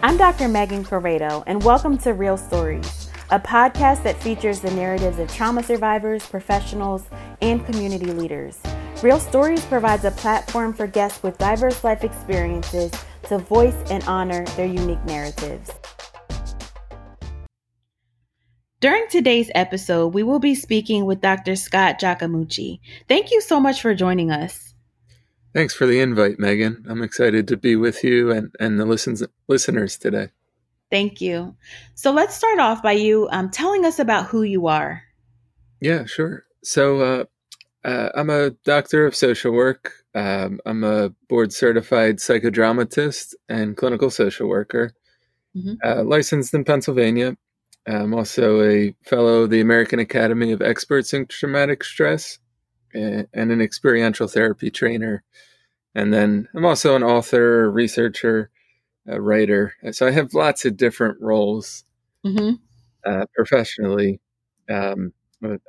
I'm Dr. Megan Corrado, and welcome to Real Storiez, a podcast that features the narratives of trauma survivors, professionals, and community leaders. Real Storiez provides a platform for guests with diverse life experiences to voice and honor their unique narratives. During today's episode, we will be speaking with Dr. Scott Giacomucci. Thank you so much for joining us. Thanks for the invite, Megan. I'm excited to be with you and, and the listens, listeners today. Thank you. So let's start off by you um, telling us about who you are. Yeah, sure. So uh, uh, I'm a doctor of social work. Um, I'm a board certified psychodramatist and clinical social worker, mm-hmm. uh, licensed in Pennsylvania. I'm also a fellow of the American Academy of Experts in Traumatic Stress and an experiential therapy trainer. And then I'm also an author, researcher, a writer. So I have lots of different roles mm-hmm. uh, professionally. Um,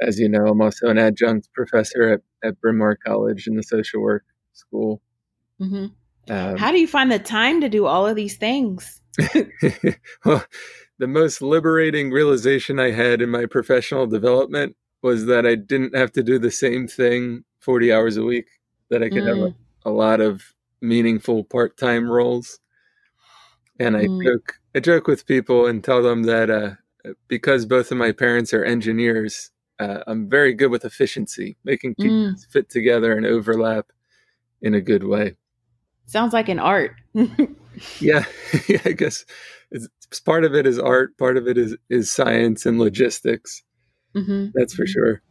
as you know, I'm also an adjunct professor at, at Bryn Mawr College in the social work school. Mm-hmm. Um, How do you find the time to do all of these things? well, the most liberating realization I had in my professional development was that I didn't have to do the same thing 40 hours a week, that I could mm. have a, mm. a, lot of meaningful part time roles. And I mm. joke, I joke with people and tell them that uh, because both of my parents are engineers, uh, I'm very good with efficiency, making pieces mm. fit together and overlap in a good way. Sounds like an art. yeah, yeah, I guess it's, part of it is art, part of it is is science and logistics. Mm-hmm. That's for sure.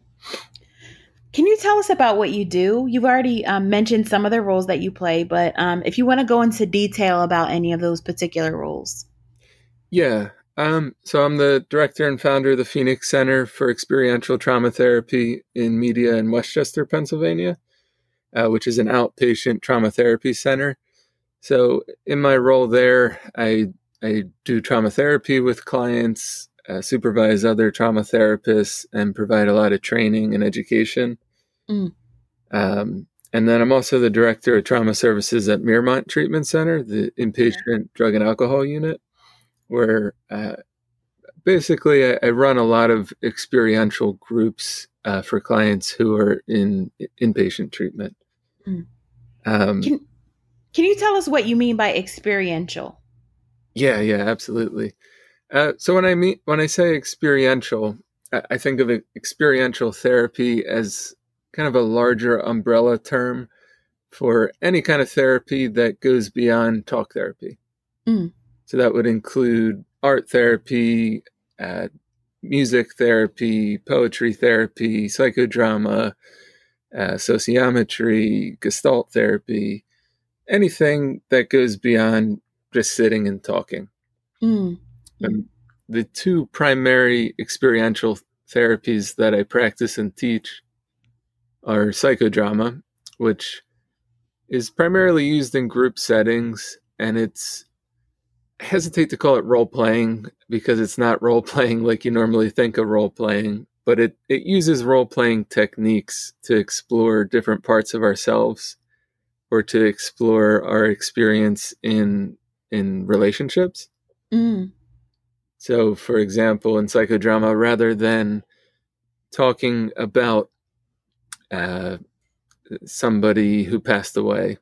Can you tell us about what you do? You've already um, mentioned some of the roles that you play, but um, if you want to go into detail about any of those particular roles. Yeah. Um, so I'm the director and founder of the Phoenix Center for Experiential Trauma Therapy in Media in West Chester, Pennsylvania, uh, which is an outpatient trauma therapy center. So in my role there, I I do trauma therapy with clients, uh, supervise other trauma therapists, and provide a lot of training and education. Mm. Um, and then I'm also the director of trauma services at Mirmont Treatment Center, the inpatient yeah. drug and alcohol unit, where uh, basically I, I, run a lot of experiential groups uh, for clients who are in inpatient treatment. Mm. Um, can, can you tell us what you mean by experiential? Yeah, yeah, absolutely. Uh, so when I mean when I say experiential, I, I think of experiential therapy as kind of a larger umbrella term for any kind of therapy that goes beyond talk therapy. Mm. So that would include art therapy, uh, music therapy, poetry therapy, psychodrama, uh, sociometry, gestalt therapy, anything that goes beyond just sitting and talking. Mm. And the two primary experiential therapies that I practice and teach are psychodrama, which is primarily used in group settings, and it's I hesitate to call it role playing because it's not role playing like you normally think of role playing, but it, it uses role playing techniques to explore different parts of ourselves or to explore our experience in in relationships. Mm. So, for example, in psychodrama, rather than talking about uh, somebody who passed away,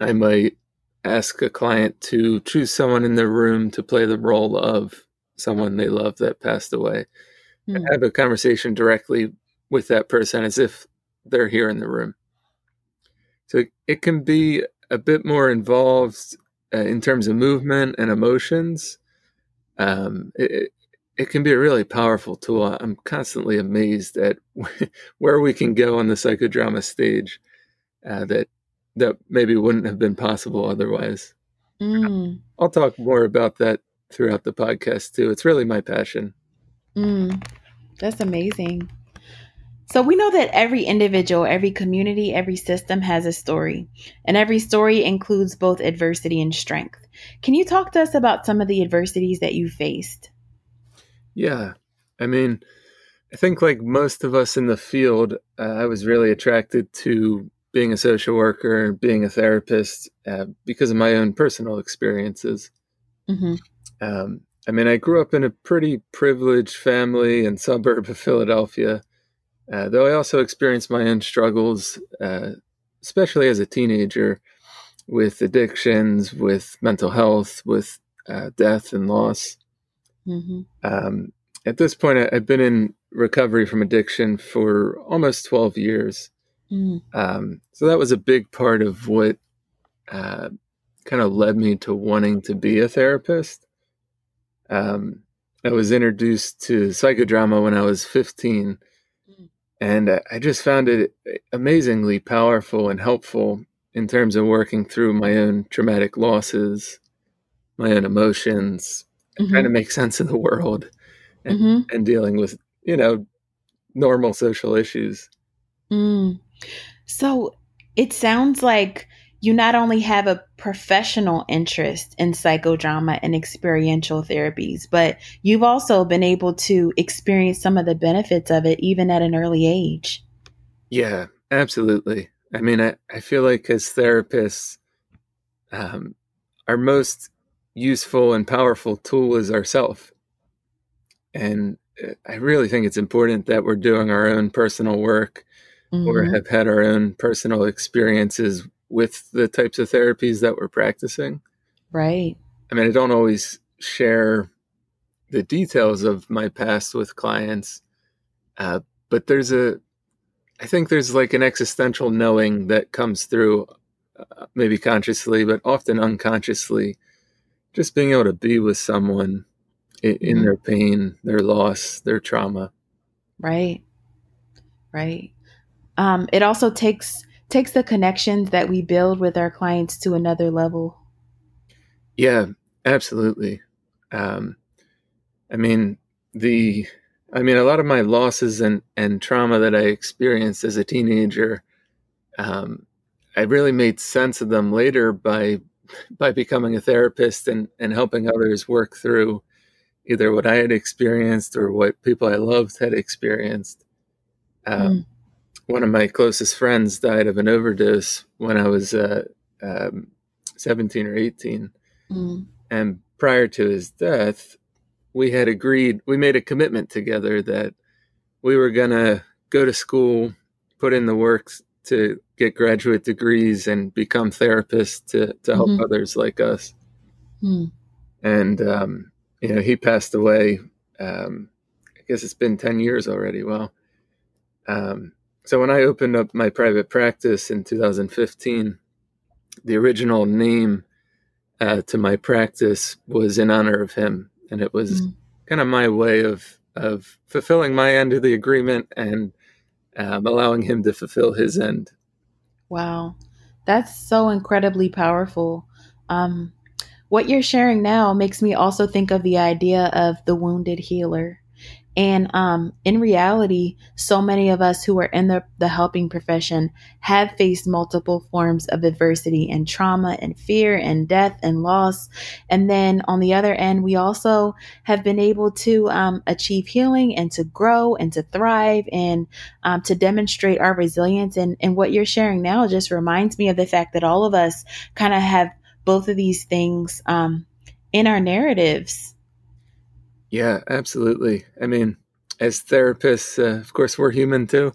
I might ask a client to choose someone in the room to play the role of someone they love that passed away mm. and have a conversation directly with that person as if they're here in the room. So it can be a bit more involved uh, in terms of movement and emotions, um, it, it can be a really powerful tool. I'm constantly amazed at where we can go on the psychodrama stage uh, that that maybe wouldn't have been possible otherwise. Mm. I'll talk more about that throughout the podcast too. It's really my passion. Mm. That's amazing. So we know that every individual, every community, every system has a story, and every story includes both adversity and strength. Can you talk to us about some of the adversities that you faced? Yeah. I mean, I think like most of us in the field, uh, I was really attracted to being a social worker and being a therapist uh, because of my own personal experiences. Mm-hmm. Um, I mean, I grew up in a pretty privileged family and suburb of Philadelphia, uh, though I also experienced my own struggles, uh, especially as a teenager, with addictions, with mental health, with uh, death and loss. Mm-hmm. Um, at this point, I, have been in recovery from addiction for almost 12 years. Mm. Um, so that was a big part of what uh, kind of led me to wanting to be a therapist. Um, I was introduced to psychodrama when I was 15, mm. and I just found it amazingly powerful and helpful in terms of working through my own traumatic losses, my own emotions, mm-hmm. trying to make sense of the world, and, mm-hmm. and dealing with you know normal social issues. Mm. So it sounds like you not only have a professional interest in psychodrama and experiential therapies, but you've also been able to experience some of the benefits of it even at an early age. Yeah, absolutely. I mean, I, I feel like as therapists, um, our most useful and powerful tool is ourself. And uh, I really think it's important that we're doing our own personal work mm-hmm. or have had our own personal experiences with the types of therapies that we're practicing. Right. I mean, I don't always share the details of my past with clients, uh, but there's a, I think there's like an existential knowing that comes through, uh, maybe consciously, but often unconsciously, just being able to be with someone in, in mm-hmm. their pain, their loss, their trauma. Right. Right. Um, it also takes takes the connections that we build with our clients to another level. Yeah, absolutely. Um, I mean, the I mean, a lot of my losses and, and trauma that I experienced as a teenager, um, I really made sense of them later by by becoming a therapist and, and helping others work through either what I had experienced or what people I loved had experienced. Um, mm one of my closest friends died of an overdose when I was uh, um, 17 or 18. Mm. And prior to his death, we had agreed, we made a commitment together that we were going to go to school, put in the work to get graduate degrees and become therapists to, to help mm-hmm. others like us. Mm. And, um, you know, he passed away. Um, I guess it's been 10 years already. Well, um, so when I opened up my private practice in 2015, the original name uh, to my practice was in honor of him, and it was mm. kind of my way of of fulfilling my end of the agreement and um, allowing him to fulfill his end. Wow, that's so incredibly powerful. Um, what you're sharing now makes me also think of the idea of the wounded healer. And um, in reality, so many of us who are in the, the helping profession have faced multiple forms of adversity and trauma and fear and death and loss. And then on the other end, we also have been able to um, achieve healing and to grow and to thrive and um, to demonstrate our resilience. And, and what you're sharing now just reminds me of the fact that all of us kind of have both of these things um, in our narratives yeah, absolutely. I mean, as therapists, uh, of course, we're human too,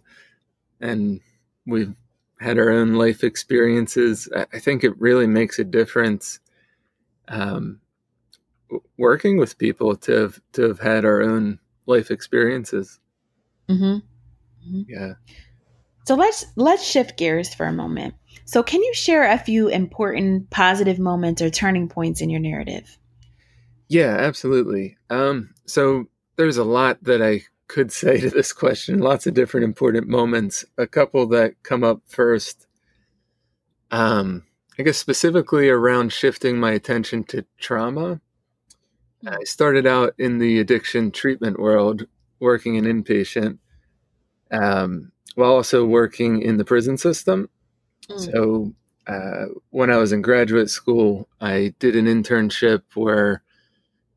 and we've had our own life experiences. I think it really makes a difference um, working with people to have, to have had our own life experiences. Mm-hmm. Mm-hmm. Yeah. So let's let's shift gears for a moment. So, can you share a few important positive moments or turning points in your narrative? Yeah, absolutely. Um, so there's a lot that I could say to this question, lots of different important moments. A couple that come up first, um, I guess specifically around shifting my attention to trauma. I started out in the addiction treatment world, working in inpatient, um, while also working in the prison system. Mm. So uh, when I was in graduate school, I did an internship where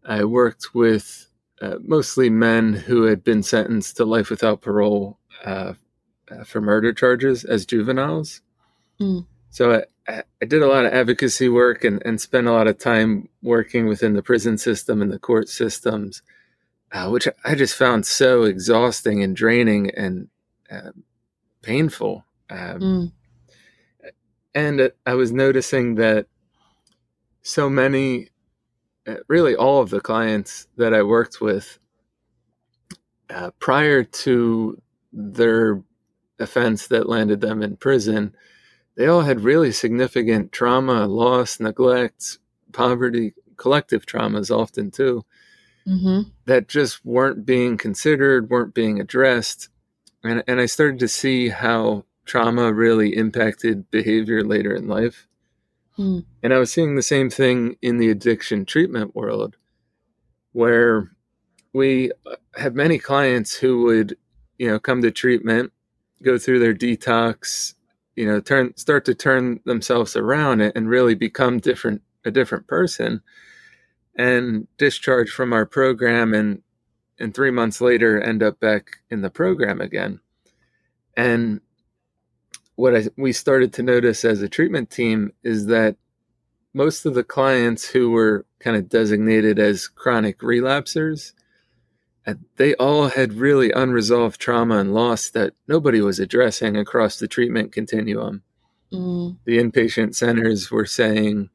I worked with uh, mostly men who had been sentenced to life without parole uh, uh, for murder charges as juveniles. Mm. So I, I did a lot of advocacy work and, and spent a lot of time working within the prison system and the court systems, uh, which I just found so exhausting and draining and uh, painful. Um, mm. And I was noticing that so many, really all of the clients that I worked with uh, prior to their offense that landed them in prison, they all had really significant trauma, loss, neglect, poverty, collective traumas often too, mm-hmm. that just weren't being considered, weren't being addressed. And, and I started to see how trauma really impacted behavior later in life. Mm. And I was seeing the same thing in the addiction treatment world, where we have many clients who would, you know, come to treatment, go through their detox, you know, turn start to turn themselves around and really become different a different person and discharge from our program and and 3 months later end up back in the program again. And what I, we started to notice as a treatment team is that most of the clients who were kind of designated as chronic relapsers they all had really unresolved trauma and loss that nobody was addressing across the treatment continuum. Mm. The inpatient centers were saying,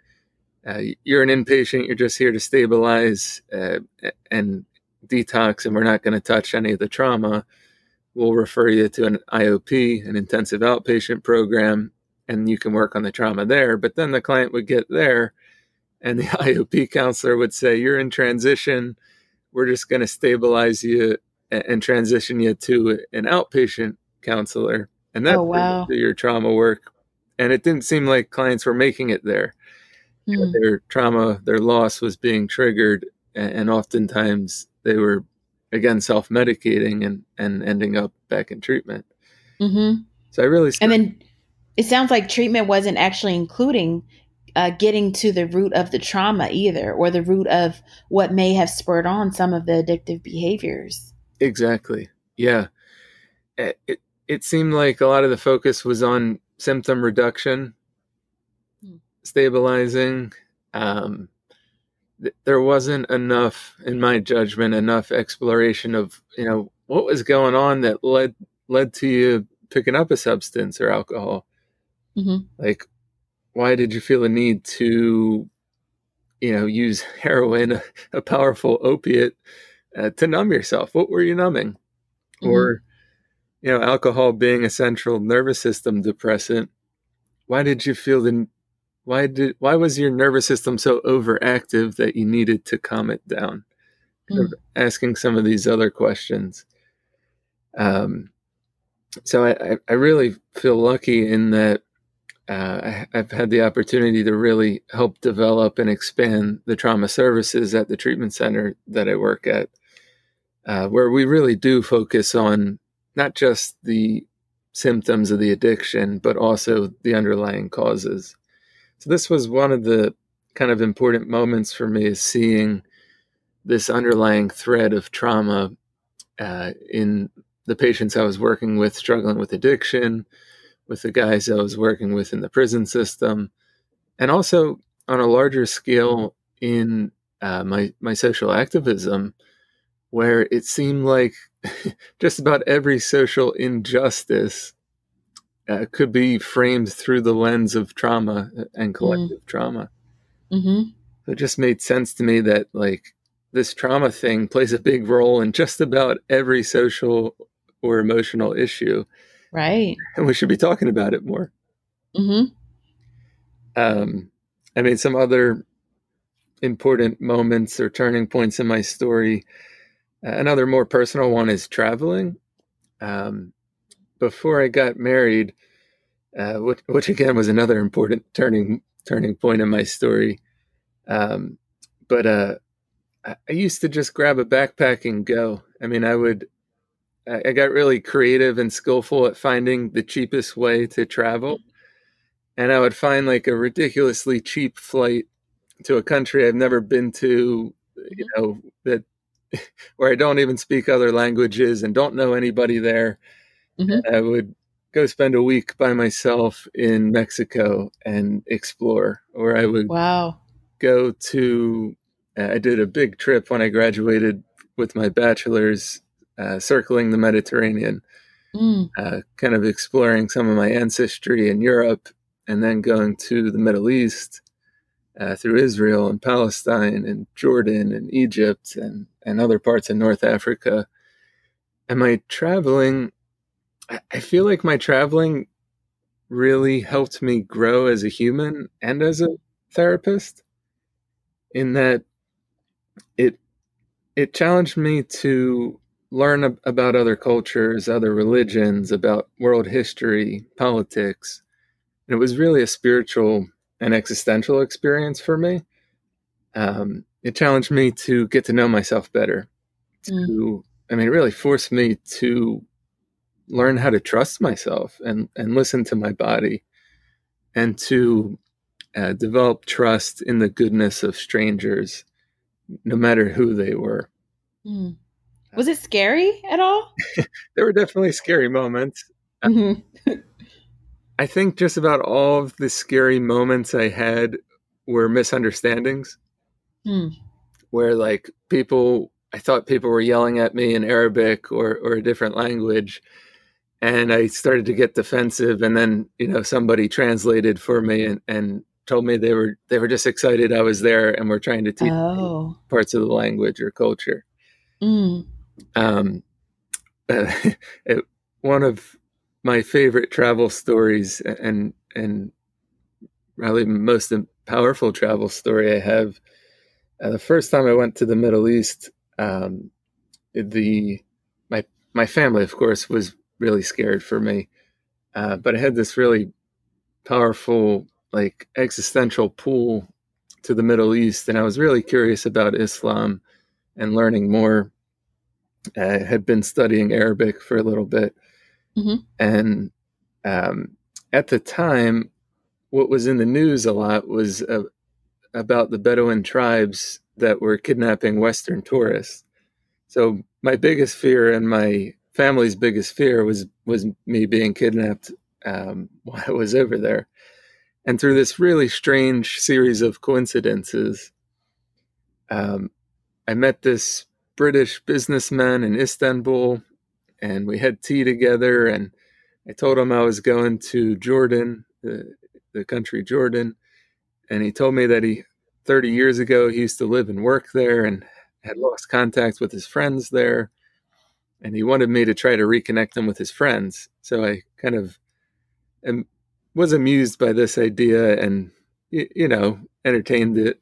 uh, You're an inpatient, you're just here to stabilize uh, and detox, and we're not going to touch any of the trauma. We'll refer you to an IOP, an intensive outpatient program, and you can work on the trauma there. But then the client would get there, and the IOP counselor would say, You're in transition we're just going to stabilize you and transition you to an outpatient counselor and that's oh, wow. your trauma work and it didn't seem like clients were making it there mm. their trauma their loss was being triggered and oftentimes they were again self-medicating and and ending up back in treatment mm-hmm. so i really started- and then it sounds like treatment wasn't actually including uh, getting to the root of the trauma either, or the root of what may have spurred on some of the addictive behaviors. Exactly. Yeah. It, it, it seemed like a lot of the focus was on symptom reduction, hmm. stabilizing. Um, there wasn't enough, in my judgment, enough exploration of you know what was going on that led led to you picking up a substance or alcohol. Mm-hmm. Like why did you feel a need to you know use heroin a powerful opiate uh, to numb yourself what were you numbing mm-hmm. or you know alcohol being a central nervous system depressant why did you feel the why did why was your nervous system so overactive that you needed to calm it down mm. asking some of these other questions um so I, I really feel lucky in that uh, I've had the opportunity to really help develop and expand the trauma services at the treatment center that I work at, uh, where we really do focus on not just the symptoms of the addiction, but also the underlying causes. So, this was one of the kind of important moments for me is seeing this underlying thread of trauma uh, in the patients I was working with struggling with addiction with the guys I was working with in the prison system, and also on a larger scale in uh, my my social activism, where it seemed like just about every social injustice uh, could be framed through the lens of trauma and collective mm. trauma. Mm-hmm. So it just made sense to me that like this trauma thing plays a big role in just about every social or emotional issue Right. And we should be talking about it more. Mm-hmm. Um, I mean, some other important moments or turning points in my story. Uh, another more personal one is traveling. Um, before I got married, uh, which, which, again was another important turning turning point in my story. Um, but uh, I used to just grab a backpack and go. I mean, I would I got really creative and skillful at finding the cheapest way to travel. And I would find like a ridiculously cheap flight to a country I've never been to, you mm-hmm. know, that where I don't even speak other languages and don't know anybody there. Mm-hmm. I would go spend a week by myself in Mexico and explore, or I would wow go to. Uh, I did a big trip when I graduated with my bachelor's, uh, circling the Mediterranean, mm. uh, kind of exploring some of my ancestry in Europe, and then going to the Middle East uh, through Israel and Palestine and Jordan and Egypt and, and other parts of North Africa. And my traveling, I feel like my traveling really helped me grow as a human and as a therapist in that it it challenged me to learn ab- about other cultures, other religions, about world history, politics. And it was really a spiritual and existential experience for me. Um, it challenged me to get to know myself better. To, mm. I mean, it really forced me to learn how to trust myself and, and listen to my body and to uh, develop trust in the goodness of strangers, no matter who they were. Mm. Was it scary at all? there were definitely scary moments. Mm-hmm. I think just about all of the scary moments I had were misunderstandings. Hmm. Where like people, I thought people were yelling at me in Arabic or or a different language, and I started to get defensive. And then you know somebody translated for me and and told me they were they were just excited I was there and were trying to teach oh. parts of the language or culture. Mm. Um, uh, it, one of my favorite travel stories and and probably most powerful travel story I have. Uh, the first time I went to the Middle East, um, the my my family, of course, was really scared for me, uh, but I had this really powerful, like existential pull to the Middle East, and I was really curious about Islam and learning more. I had been studying Arabic for a little bit, Mm-hmm. And um, at the time, what was in the news a lot was uh, about the Bedouin tribes that were kidnapping Western tourists. So my biggest fear and my family's biggest fear was was me being kidnapped um, while I was over there. And through this really strange series of coincidences, um, I met this British businessman in Istanbul and we had tea together. And I told him I was going to Jordan, the, the country Jordan. And he told me that he, 30 years ago, he used to live and work there and had lost contact with his friends there. And he wanted me to try to reconnect him with his friends. So I kind of am, was amused by this idea and, you know, entertained it,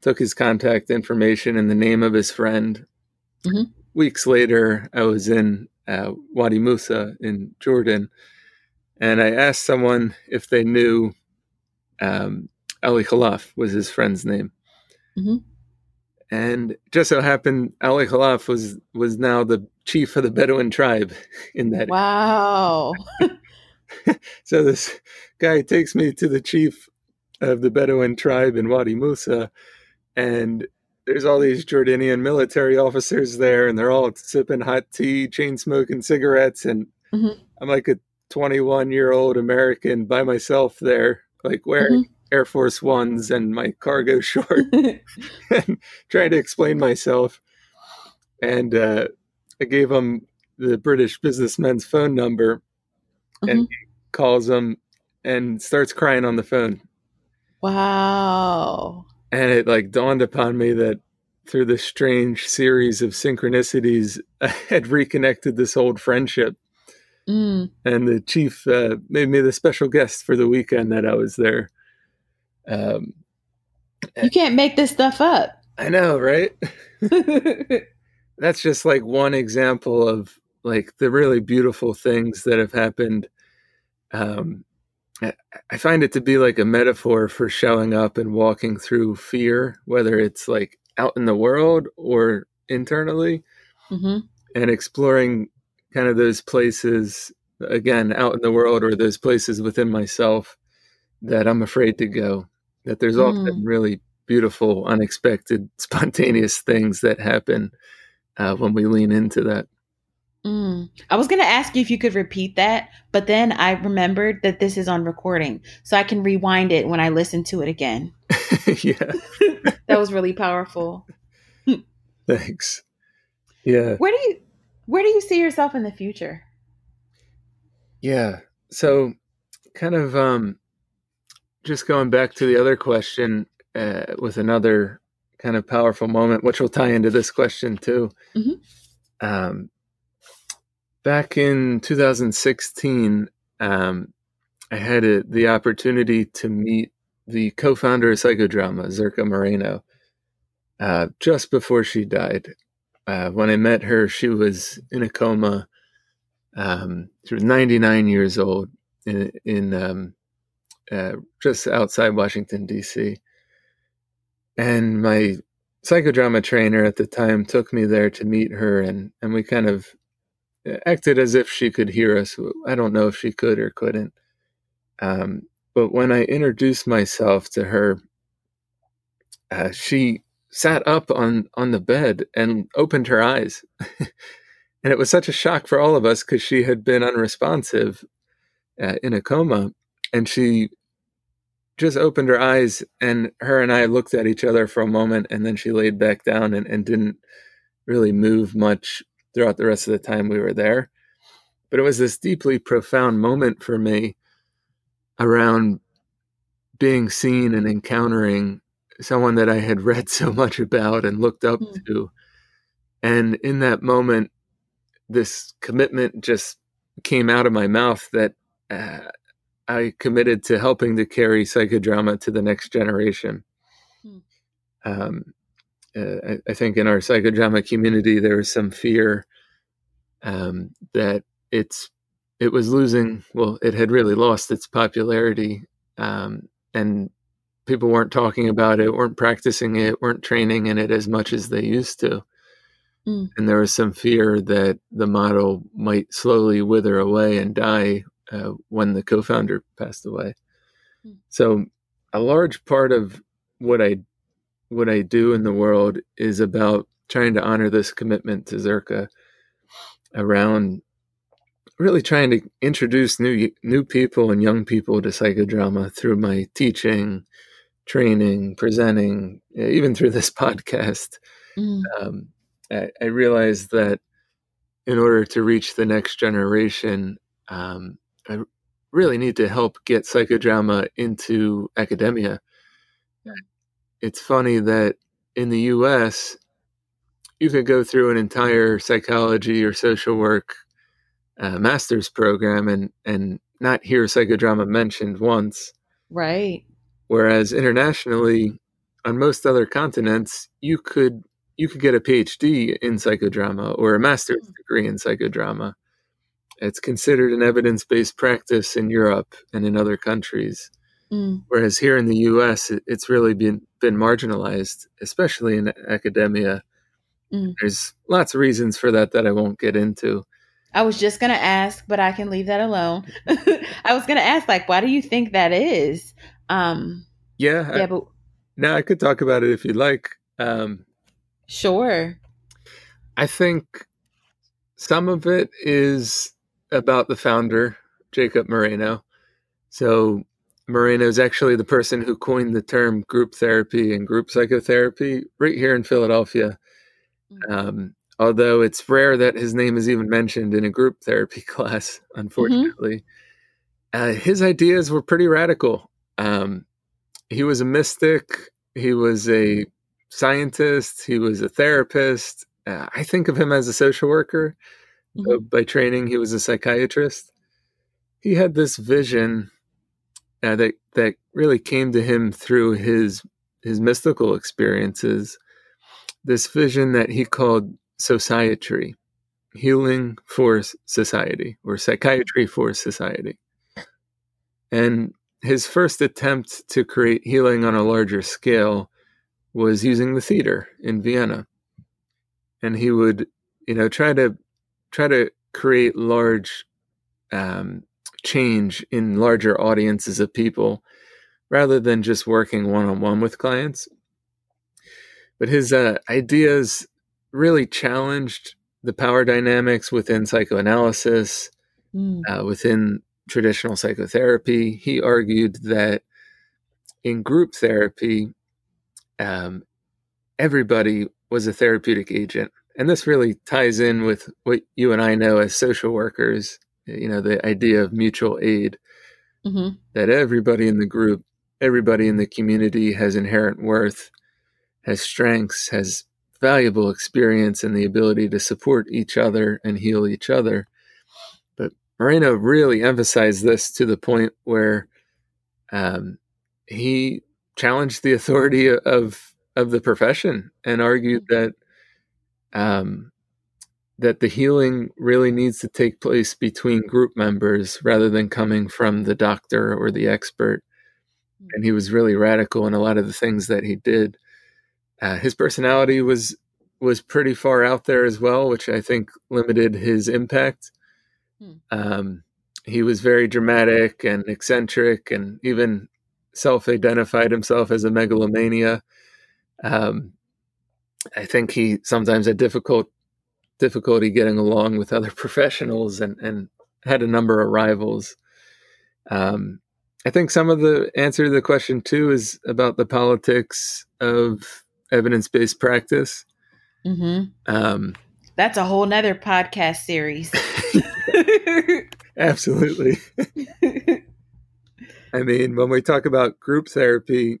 took his contact information and the name of his friend. Mm-hmm. Weeks later, I was in uh, Wadi Musa in Jordan, and I asked someone if they knew um, Ali Khalaf was his friend's name, mm-hmm. And just so happened Ali Khalaf was was now the chief of the Bedouin tribe in that. Wow! so this guy takes me to the chief of the Bedouin tribe in Wadi Musa, and there's all these Jordanian military officers there, and they're all sipping hot tea, chain smoking cigarettes, and mm-hmm. I'm like a 21 year old American by myself there, like wearing mm-hmm. Air Force Ones and my cargo short, and trying to explain myself. And uh, I gave him the British businessman's phone number, mm-hmm. and he calls him and starts crying on the phone. Wow and it like dawned upon me that through this strange series of synchronicities, I had reconnected this old friendship. Mm. And the chief uh, made me the special guest for the weekend that I was there. Um, you can't make this stuff up. I know, right? That's just like one example of like the really beautiful things that have happened um, I find it to be like a metaphor for showing up and walking through fear, whether it's like out in the world or internally, mm-hmm. and exploring kind of those places again out in the world or those places within myself that I'm afraid to go. That there's mm. often really beautiful, unexpected, spontaneous things that happen uh, when we lean into that. Mm. I was going to ask you if you could repeat that, but then I remembered that this is on recording, so I can rewind it when I listen to it again. yeah. that was really powerful. Thanks. Yeah. Where do you where do you see yourself in the future? Yeah. So kind of um just going back to the other question uh, with another kind of powerful moment, which will tie into this question too. Mm-hmm. Um, back in 2016, um, I had a, the opportunity to meet the co-founder of Psychodrama, Zerka Moreno, uh, just before she died. Uh, when I met her, she was in a coma. Um, she was 99 years old in, in um, uh, just outside Washington, D.C. And my psychodrama trainer at the time took me there to meet her, and, and we kind of acted as if she could hear us. I don't know if she could or couldn't. Um, but when I introduced myself to her, uh, she sat up on on the bed and opened her eyes, and it was such a shock for all of us because she had been unresponsive uh, in a coma, and she just opened her eyes, and her and I looked at each other for a moment, and then she laid back down and, and didn't really move much throughout the rest of the time we were there. But it was this deeply profound moment for me around being seen and encountering someone that I had read so much about and looked up mm. to. And in that moment, this commitment just came out of my mouth that uh, I committed to helping to carry psychodrama to the next generation. Mm. Um, uh, I, I, think in our psychodrama community, there was some fear um, that it's it was losing. Well, it had really lost its popularity, um, and people weren't talking about it, weren't practicing it, weren't training in it as much as they used to. Mm. And there was some fear that the model might slowly wither away and die uh, when the co-founder passed away. Mm. So, a large part of what I what I do in the world is about trying to honor this commitment to Zerka around really trying to introduce new new people and young people to psychodrama through my teaching, training, presenting, even through this podcast. Mm. Um, I, I realized that in order to reach the next generation, um, I really need to help get psychodrama into academia. It's funny that in the US, you could go through an entire psychology or social work uh, master's program and and not hear psychodrama mentioned once. Right. Whereas internationally, on most other continents, you could you could get a PhD in psychodrama or a master's hmm. degree in psychodrama. It's considered an evidence based practice in Europe and in other countries. Mm. Whereas here in the US, it's really been, been marginalized, especially in academia. Mm. There's lots of reasons for that that I won't get into. I was just going to ask, but I can leave that alone. I was going to ask, like, why do you think that is? Um, yeah. Yeah, I, but. No, I could talk about it if you'd like. Um, sure. I think some of it is about the founder, Jacob Moreno. So Moreno is actually the person who coined the term group therapy and group psychotherapy right here in Philadelphia. Mm-hmm. Um, although it's rare that his name is even mentioned in a group therapy class, unfortunately. Mm-hmm. Uh, his ideas were pretty radical. Um, he was a mystic, he was a scientist, he was a therapist. Uh, I think of him as a social worker. Mm-hmm. by training, he was a psychiatrist. He had this vision uh, that that really came to him through his his mystical experiences this vision that he called sociatry, healing for society, or psychiatry for society. And his first attempt to create healing on a larger scale was using the theater in Vienna. And he would, you know, try to try to create large um, change in larger audiences of people rather than just working one on one with clients but his uh, ideas really challenged the power dynamics within psychoanalysis, mm. uh, within traditional psychotherapy. He argued that in group therapy, um, everybody was a therapeutic agent. And this really ties in with what you and I know as social workers, you know, the idea of mutual aid, mm-hmm. that everybody in the group, everybody in the community has inherent worth, has strengths, has valuable experience and the ability to support each other and heal each other. But Moreno really emphasized this to the point where um, he challenged the authority of of the profession and argued that um, that the healing really needs to take place between group members rather than coming from the doctor or the expert. And he was really radical in a lot of the things that he did. Uh, his personality was was pretty far out there as well, which I think limited his impact. Hmm. Um, he was very dramatic and eccentric, and even self-identified himself as a megalomania. Um, I think he sometimes had difficult difficulty getting along with other professionals and, and had a number of rivals. Um, I think some of the answer to the question too is about the politics of evidence based practice. Mm-hmm. Um, That's a whole nother podcast series. absolutely. I mean, when we talk about group therapy,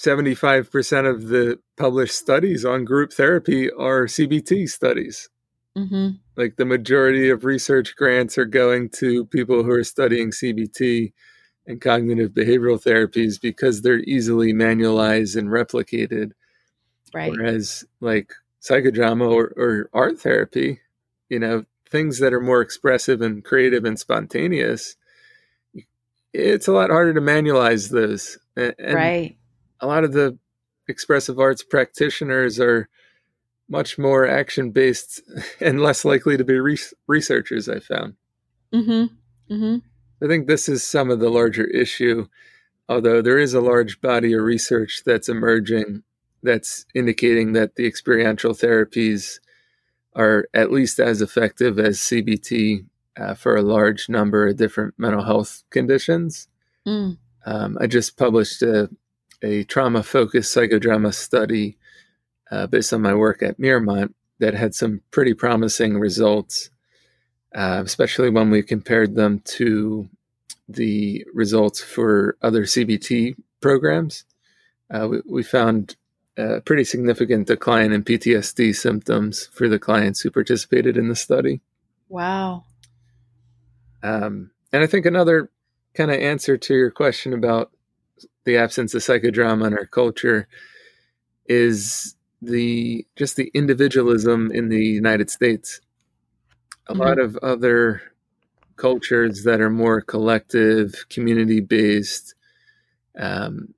75% of the published studies on group therapy are CBT studies. Mm-hmm. Like the majority of research grants are going to people who are studying CBT and cognitive behavioral therapies because they're easily manualized and replicated. Right. Whereas, like psychodrama or, or art therapy, you know, things that are more expressive and creative and spontaneous, it's a lot harder to manualize those. And right. A lot of the expressive arts practitioners are much more action based and less likely to be re- researchers, I found. Mm-hmm. Mm-hmm. I think this is some of the larger issue, although there is a large body of research that's emerging that's indicating that the experiential therapies are at least as effective as CBT uh, for a large number of different mental health conditions. Mm. Um, I just published a, a trauma focused psychodrama study uh, based on my work at Mirmont that had some pretty promising results, uh, especially when we compared them to the results for other CBT programs. Uh, we, we, found a pretty significant decline in PTSD symptoms for the clients who participated in the study. Wow. Um, and I think another kind of answer to your question about the absence of psychodrama in our culture is the just the individualism in the United States. A mm-hmm. lot of other cultures that are more collective, community based, um,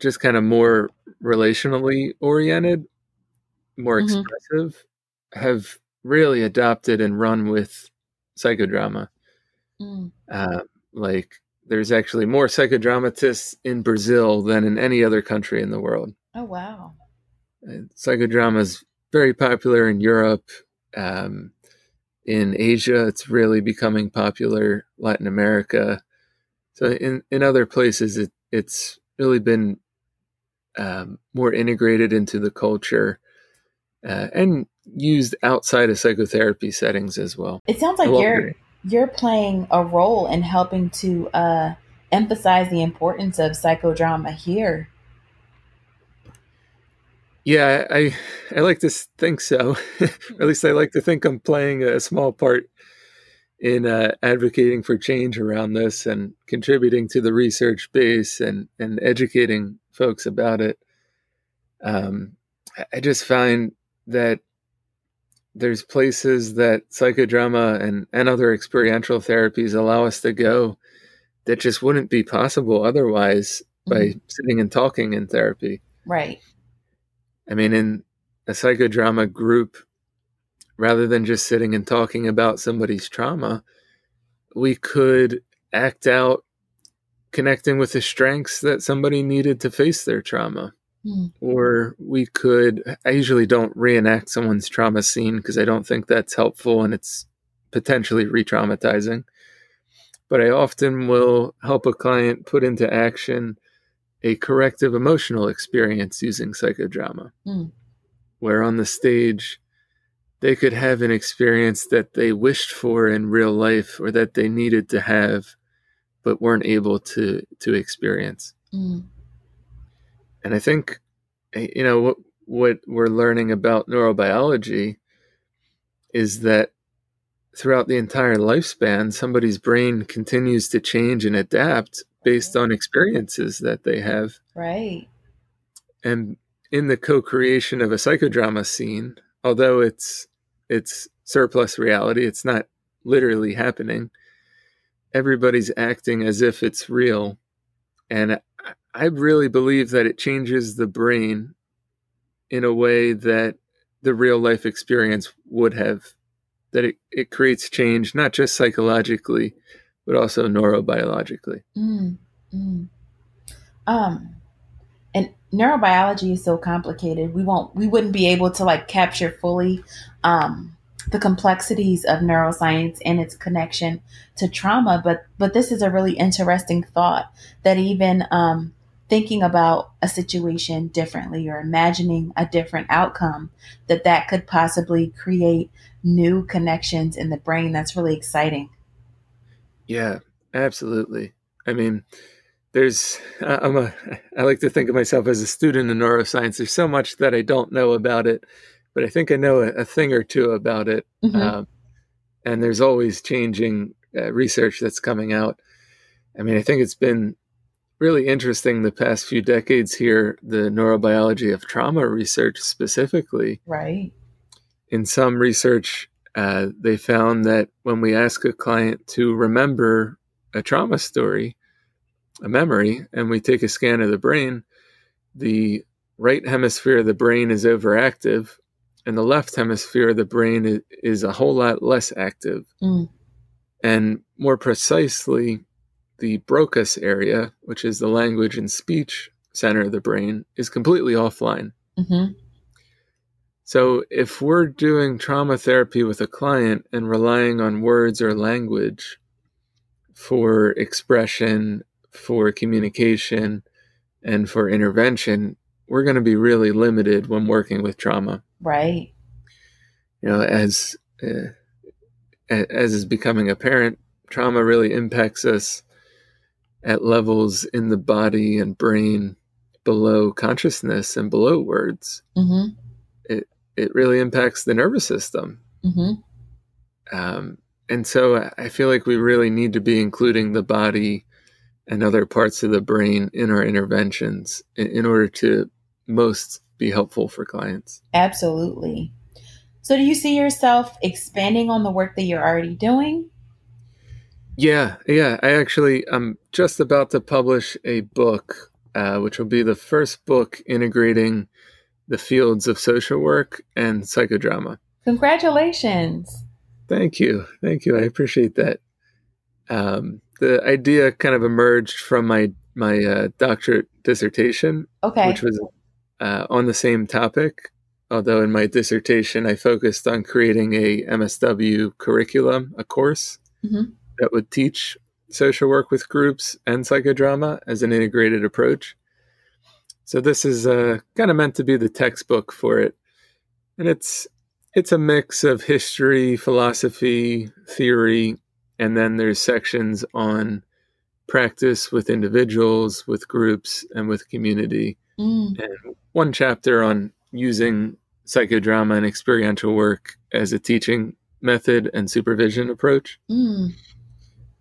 just kind of more relationally oriented, more mm-hmm. expressive, have really adopted and run with psychodrama. Mm. Uh, like, there's actually more psychodramatists in Brazil than in any other country in the world. Oh, wow. Psychodrama is very popular in Europe. Um, in Asia, it's really becoming popular. Latin America. So in, in other places, it, it's really been um, more integrated into the culture uh, and used outside of psychotherapy settings as well. It sounds like you're you're playing a role in helping to uh, emphasize the importance of psychodrama here. Yeah, I I like to think so. at least I like to think I'm playing a small part in uh, advocating for change around this and contributing to the research base and and educating folks about it. Um, I just find that there's places that psychodrama and, and other experiential therapies allow us to go that just wouldn't be possible otherwise by mm-hmm. sitting and talking in therapy. Right. I mean, in a psychodrama group, rather than just sitting and talking about somebody's trauma, we could act out connecting with the strengths that somebody needed to face their trauma. Mm. Or we could, I usually don't reenact someone's trauma scene because I don't think that's helpful and it's potentially re traumatizing. But I often will help a client put into action a corrective emotional experience using psychodrama, mm. where on the stage, they could have an experience that they wished for in real life or that they needed to have but weren't able to to experience. Mm. And I think eh, you know what what we're learning about neurobiology is that throughout the entire lifespan somebody's brain continues to change and adapt based on experiences that they have. Right. And in the co-creation of a psychodrama scene, although it's it's surplus reality, it's not literally happening everybody's acting as if it's real. And I really believe that it changes the brain in a way that the real life experience would have. That it, it creates change, not just psychologically, but also neurobiologically. Mm, mm. Um, and neurobiology is so complicated. We won't, we wouldn't be able to like capture fully um, the complexities of neuroscience and its connection to trauma. But but this is a really interesting thought that even um, thinking about a situation differently or imagining a different outcome that that could possibly create new connections in the brain. That's really exciting. Yeah, absolutely. I mean, there's I'm a I like to think of myself as a student in neuroscience. There's so much that I don't know about it but I think I know a, a thing or two about it. Mm-hmm. Um, and there's always changing uh, research that's coming out. I mean, I think it's been really interesting the past few decades here, the neurobiology of trauma research specifically. Right. In some research, uh, they found that when we ask a client to remember a trauma story, a memory, and we take a scan of the brain, the right hemisphere of the brain is overactive and the left hemisphere of the brain is, a whole lot less active. Mm. And more precisely, the Broca's area, which is the language and speech center of the brain, is completely offline. Mm-hmm. So, if we're doing trauma therapy with a client and relying on words or language for expression, for communication, and for intervention, we're going to be really limited when working with trauma. Right. You know, as uh, as is becoming apparent, trauma really impacts us at levels in the body and brain below consciousness and below words. Mm-hmm. It it really impacts the nervous system. Mm-hmm. Um, and so I feel like we really need to be including the body and other parts of the brain in our interventions in, in order to most be helpful for clients. Absolutely. So, do you see yourself expanding on the work that you're already doing? Yeah, yeah. I actually, I'm just about to publish a book, uh, which will be the first book integrating the fields of social work and psychodrama. Congratulations. Thank you. Thank you. I appreciate that. Um, the idea kind of emerged from my my uh, doctorate dissertation, okay. which was uh, on the same topic. Although in my dissertation, I focused on creating a MSW curriculum, a course mm-hmm. that would teach social work with groups and psychodrama as an integrated approach. So this is uh, kind of meant to be the textbook for it, and it's it's a mix of history, philosophy, theory, and then there's sections on practice with individuals, with groups, and with community. Mm. And one chapter on using psychodrama and experiential work as a teaching method and supervision approach. Mm.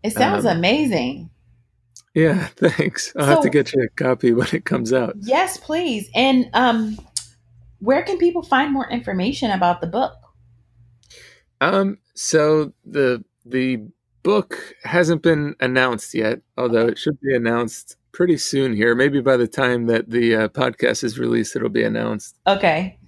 It sounds um, amazing. Yeah, thanks. I'll so, have to get you a copy when it comes out. Yes, please. And um, where can people find more information about the book? Um, so the the book hasn't been announced yet, although it should be announced pretty soon here. Maybe by the time that the uh, podcast is released, it'll be announced. Okay.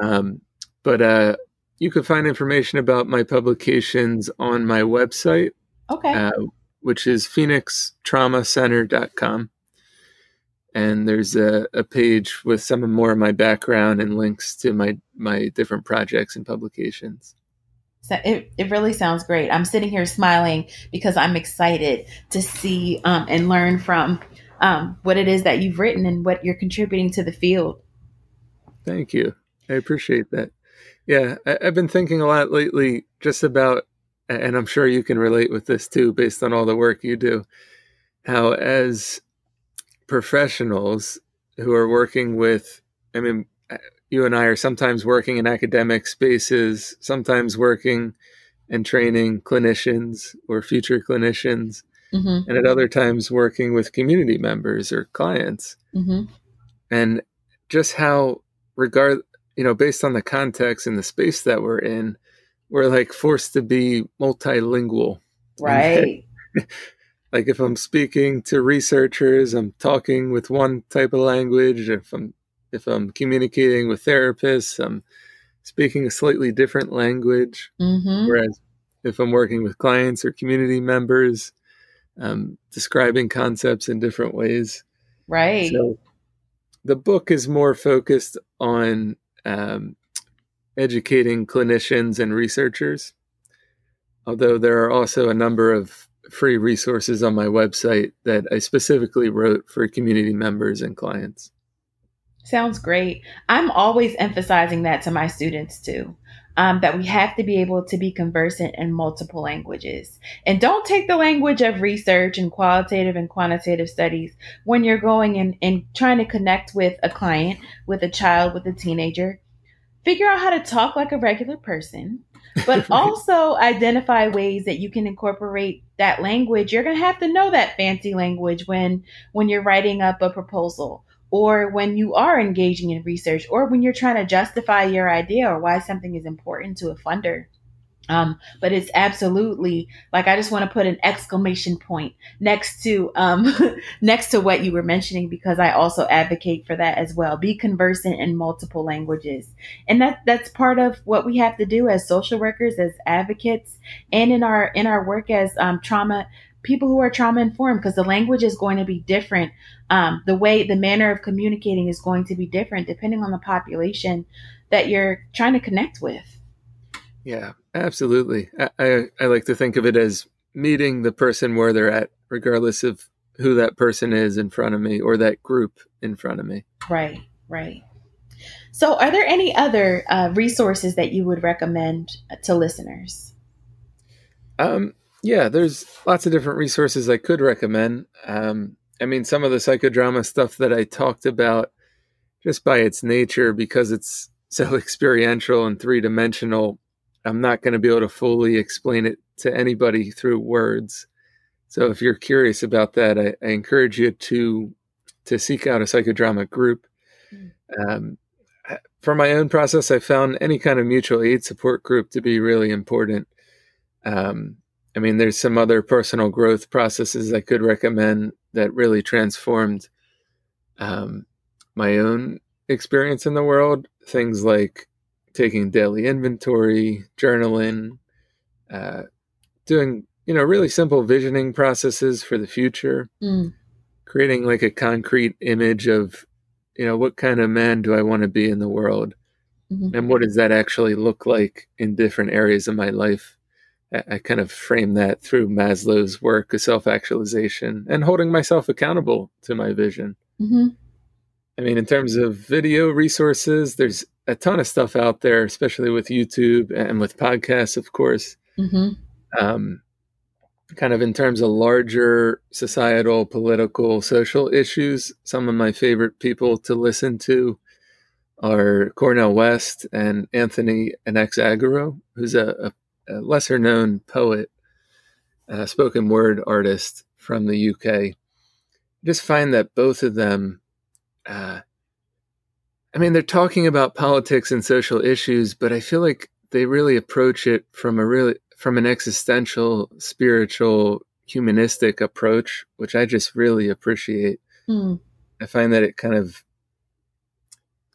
um, but uh, you can find information about my publications on my website. Okay. Uh, which is phoenixtraumacenter.com. and there's a, a page with some more of my background and links to my my different projects and publications. So it, it really sounds great. I'm sitting here smiling because I'm excited to see um, and learn from um, what it is that you've written and what you're contributing to the field. Thank you. I appreciate that. Yeah, I, I've been thinking a lot lately just about, and I'm sure you can relate with this too, based on all the work you do, how as professionals who are working with, I mean, you and I are sometimes working in academic spaces, sometimes working and training clinicians or future clinicians, mm-hmm. and at other times working with community members or clients. Mm-hmm. And just how, regard, you know, based on the context and the space that we're in, we're like forced to be multilingual. Right. like if I'm speaking to researchers, I'm talking with one type of language. If I'm if I'm communicating with therapists, I'm speaking a slightly different language. Mm-hmm. Whereas if I'm working with clients or community members, I'm describing concepts in different ways. Right. So the book is more focused on um, educating clinicians and researchers, although there are also a number of free resources on my website that I specifically wrote for community members and clients. Sounds great. I'm always emphasizing that to my students too. Um, that we have to be able to be conversant in multiple languages. And don't take the language of research and qualitative and quantitative studies when you're going and, and trying to connect with a client, with a child, with a teenager. Figure out how to talk like a regular person, but also identify ways that you can incorporate that language. You're going to have to know that fancy language when when you're writing up a proposal or when you are engaging in research or when you're trying to justify your idea or why something is important to a funder. Um, but it's absolutely like I just want to put an exclamation point next to um, next to what you were mentioning because I also advocate for that as well. Be conversant in multiple languages, and that that's part of what we have to do as social workers, as advocates, and in our in our work as um, trauma people who are trauma informed because the language is going to be different. Um, the way, the manner of communicating is going to be different depending on the population that you're trying to connect with. Yeah, absolutely. I, I, I like to think of it as meeting the person where they're at, regardless of who that person is in front of me or that group in front of me. Right, right. So, are there any other uh, resources that you would recommend to listeners? Um, yeah, there's lots of different resources I could recommend. Um, I mean, some of the psychodrama stuff that I talked about, just by its nature, because it's so experiential and three dimensional, I'm not going to be able to fully explain it to anybody through words. So if you're curious about that, I, I encourage you to to seek out a psychodrama group. Hmm. Um, for my own process, I found any kind of mutual aid support group to be really important. Um, I mean, there's some other personal growth processes I could recommend that really transformed um, my own experience in the world. Things like taking daily inventory, journaling, uh, doing you know really simple visioning processes for the future, mm. creating like a concrete image of you know what kind of man do I want to be in the world, mm-hmm. and what does that actually look like in different areas of my life I kind of frame that through Maslow's work of self actualization and holding myself accountable to my vision. Mm-hmm. I mean, in terms of video resources, there's a ton of stuff out there, especially with YouTube and with podcasts, of course. Mm-hmm. Um, kind of in terms of larger societal, political, social issues, some of my favorite people to listen to are Cornel West and Anthony Anaxagorou, who's a, a a lesser known poet, spoken word artist from the UK. I just find that both of them, uh, I mean, they're talking about politics and social issues, but I feel like they really approach it from a really from an existential, spiritual, humanistic approach, which I just really appreciate. Mm. I find that it kind of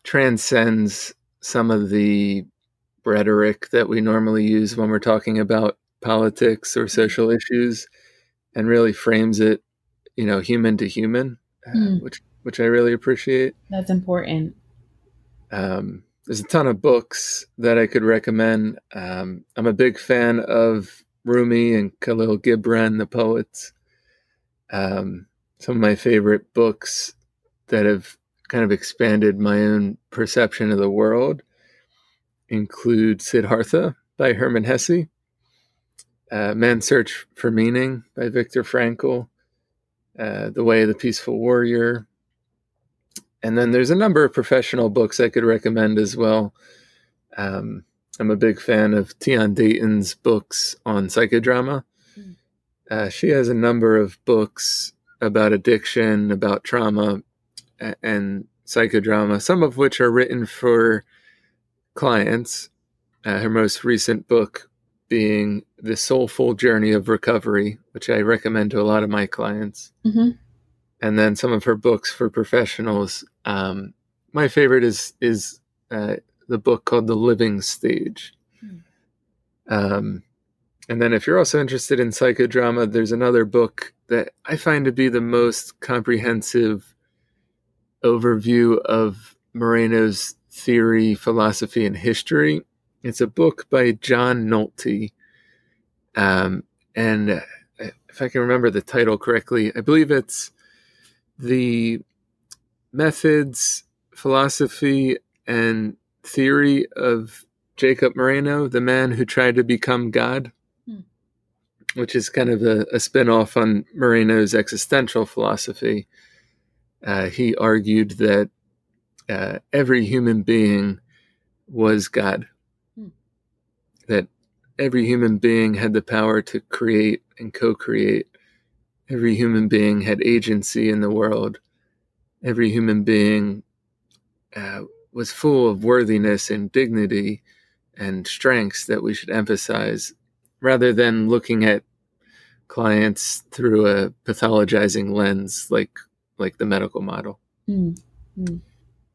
transcends some of the rhetoric that we normally use when we're talking about politics or mm-hmm. social issues and really frames it, you know, human to human, uh, mm. which which I really appreciate. That's important. Um, there's a ton of books that I could recommend. Um, I'm a big fan of Rumi and Kahlil Gibran, the poets. Um, some of my favorite books that have kind of expanded my own perception of the world include Siddhartha by Hermann Hesse, uh, Man's Search for Meaning by Viktor Frankl, uh, The Way of the Peaceful Warrior. And then there's a number of professional books I could recommend as well. Um, I'm a big fan of Tian Dayton's books on psychodrama. Hmm. Uh, she has a number of books about addiction, about trauma, and psychodrama, some of which are written for clients. Uh, her most recent book being The Soulful Journey of Recovery, which I recommend to a lot of my clients. Mm-hmm. And then some of her books for professionals. Um, my favorite is is uh, the book called The Living Stage. Mm. Um, and then, if you're also interested in psychodrama, there's another book that I find to be the most comprehensive overview of Moreno's theory, philosophy, and history. It's a book by John Nolte. Um, and uh, if I can remember the title correctly, I believe it's The Methods, Philosophy, and Theory of Jacob Moreno, the man who tried to become God, hmm. which is kind of a, a spin off on Moreno's existential philosophy. Uh, he argued that uh, every human being was God, hmm. that every human being had the power to create and co create. Every human being had agency in the world. Every human being uh, was full of worthiness and dignity and strengths that we should emphasize rather than looking at clients through a pathologizing lens like like the medical model. Mm. Mm.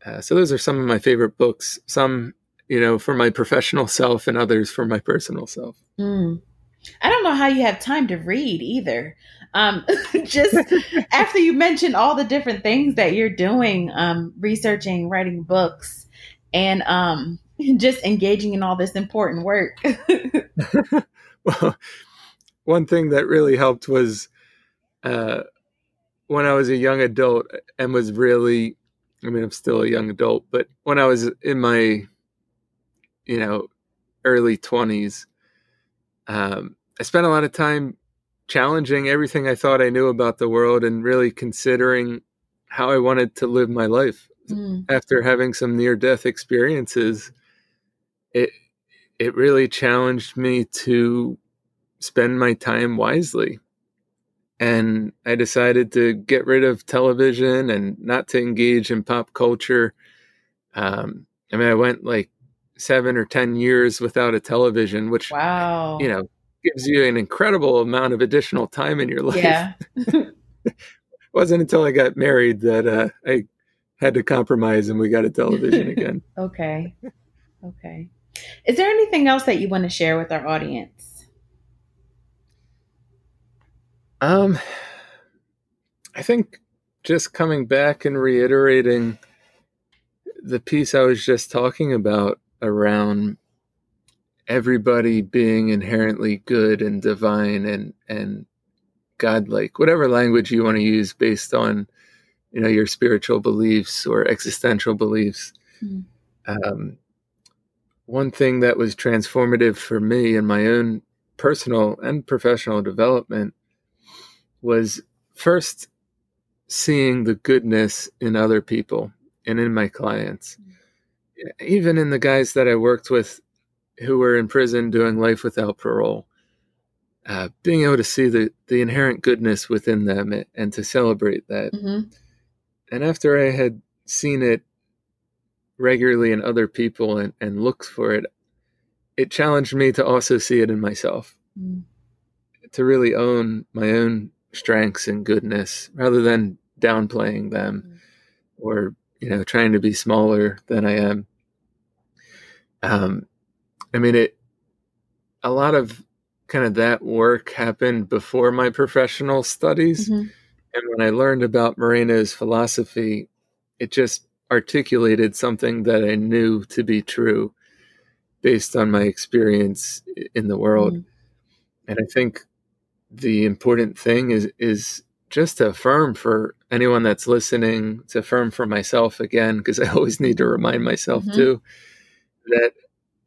Uh, so those are some of my favorite books. Some, you know, for my professional self, and others for my personal self. Mm. I don't know how you have time to read either. Um, just after you mentioned all the different things that you're doing, um, researching, writing books, and um, just engaging in all this important work. well, one thing that really helped was uh, when I was a young adult and was really, I mean, I'm still a young adult, but when I was in my, you know, early 20s, um, I spent a lot of time challenging everything I thought I knew about the world and really considering how I wanted to live my life. Mm. After having some near death experiences, it it really challenged me to spend my time wisely and I decided to get rid of television and not to engage in pop culture. Um, I mean, I went like seven or ten years without a television, which wow, you know, gives you an incredible amount of additional time in your life. Yeah. it wasn't until I got married that uh, I had to compromise and we got a television again. okay. Okay. Is there anything else that you want to share with our audience? Um, I think just coming back and reiterating the piece I was just talking about around everybody being inherently good and divine and and godlike, whatever language you want to use based on you know your spiritual beliefs or existential beliefs. Mm. Um, one thing that was transformative for me in my own personal and professional development was first seeing the goodness in other people and in my clients. Even in the guys that I worked with who were in prison doing life without parole, uh, being able to see the, the inherent goodness within them and to celebrate that. Mm-hmm. And after I had seen it regularly in other people and, and looked for it, it challenged me to also see it in myself, mm. to really own my own strengths and goodness rather than downplaying them mm-hmm. or you know trying to be smaller than I am. Um, I mean it. A lot of kind of that work happened before my professional studies, mm-hmm. And when I learned about Moreno's philosophy, it just articulated something that I knew to be true based on my experience in the world. Mm. And I think the important thing is is just to affirm for anyone that's listening, to affirm for myself again, because I always need to remind myself mm-hmm. too that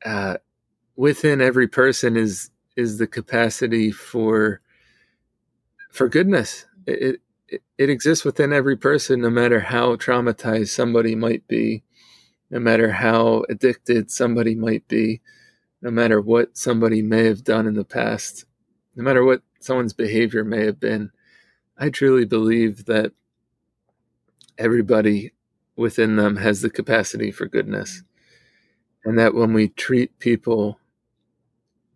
uh, within every person is is the capacity for for goodness. It, it it exists within every person, no matter how traumatized somebody might be, no matter how addicted somebody might be, no matter what somebody may have done in the past, no matter what someone's behavior may have been. I truly believe that everybody within them has the capacity for goodness. And that when we treat people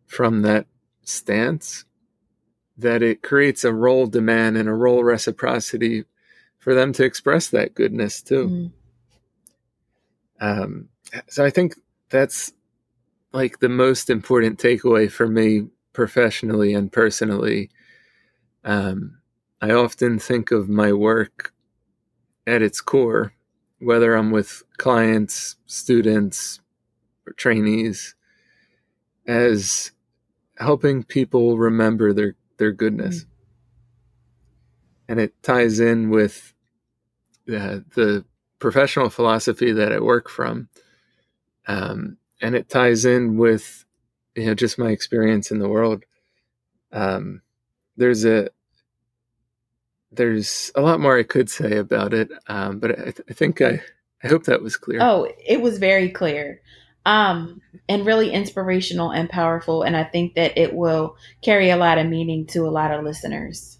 from that stance, that it creates a role demand and a role reciprocity for them to express that goodness too. Mm. Um, so I think that's like the most important takeaway for me professionally and personally. Um, I often think of my work at its core, whether I'm with clients, students, or trainees, as helping people remember their, their goodness. Mm-hmm. And it ties in with the, the professional philosophy that I work from. Um, and it ties in with you know just my experience in the world um, there's a there's a lot more I could say about it, um, but I, th- I, think I I hope that was clear. Oh, it was very clear, um, and really inspirational and powerful, and I think that it will carry a lot of meaning to a lot of listeners.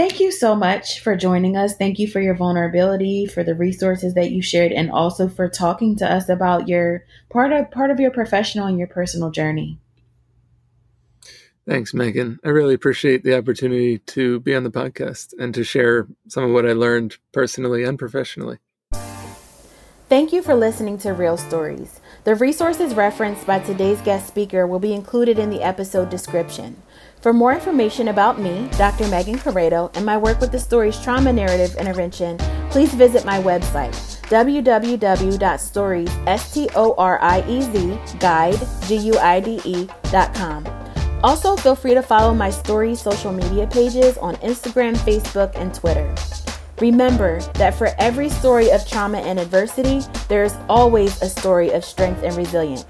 Thank you so much for joining us. Thank you for your vulnerability, for the resources that you shared, and also for talking to us about your part of part of your professional and your personal journey. Thanks, Megan. I really appreciate the opportunity to be on the podcast and to share some of what I learned personally and professionally. Thank you for listening to Real Storiez. The resources referenced by today's guest speaker will be included in the episode description. For more information about me, Dr. Megan Corrado, and my work with the Stories Trauma Narrative Intervention, please visit my website, www.storiez, Also, feel free to follow my Stories social media pages on Instagram, Facebook, and Twitter. Remember that for every story of trauma and adversity, there is always a story of strength and resilience.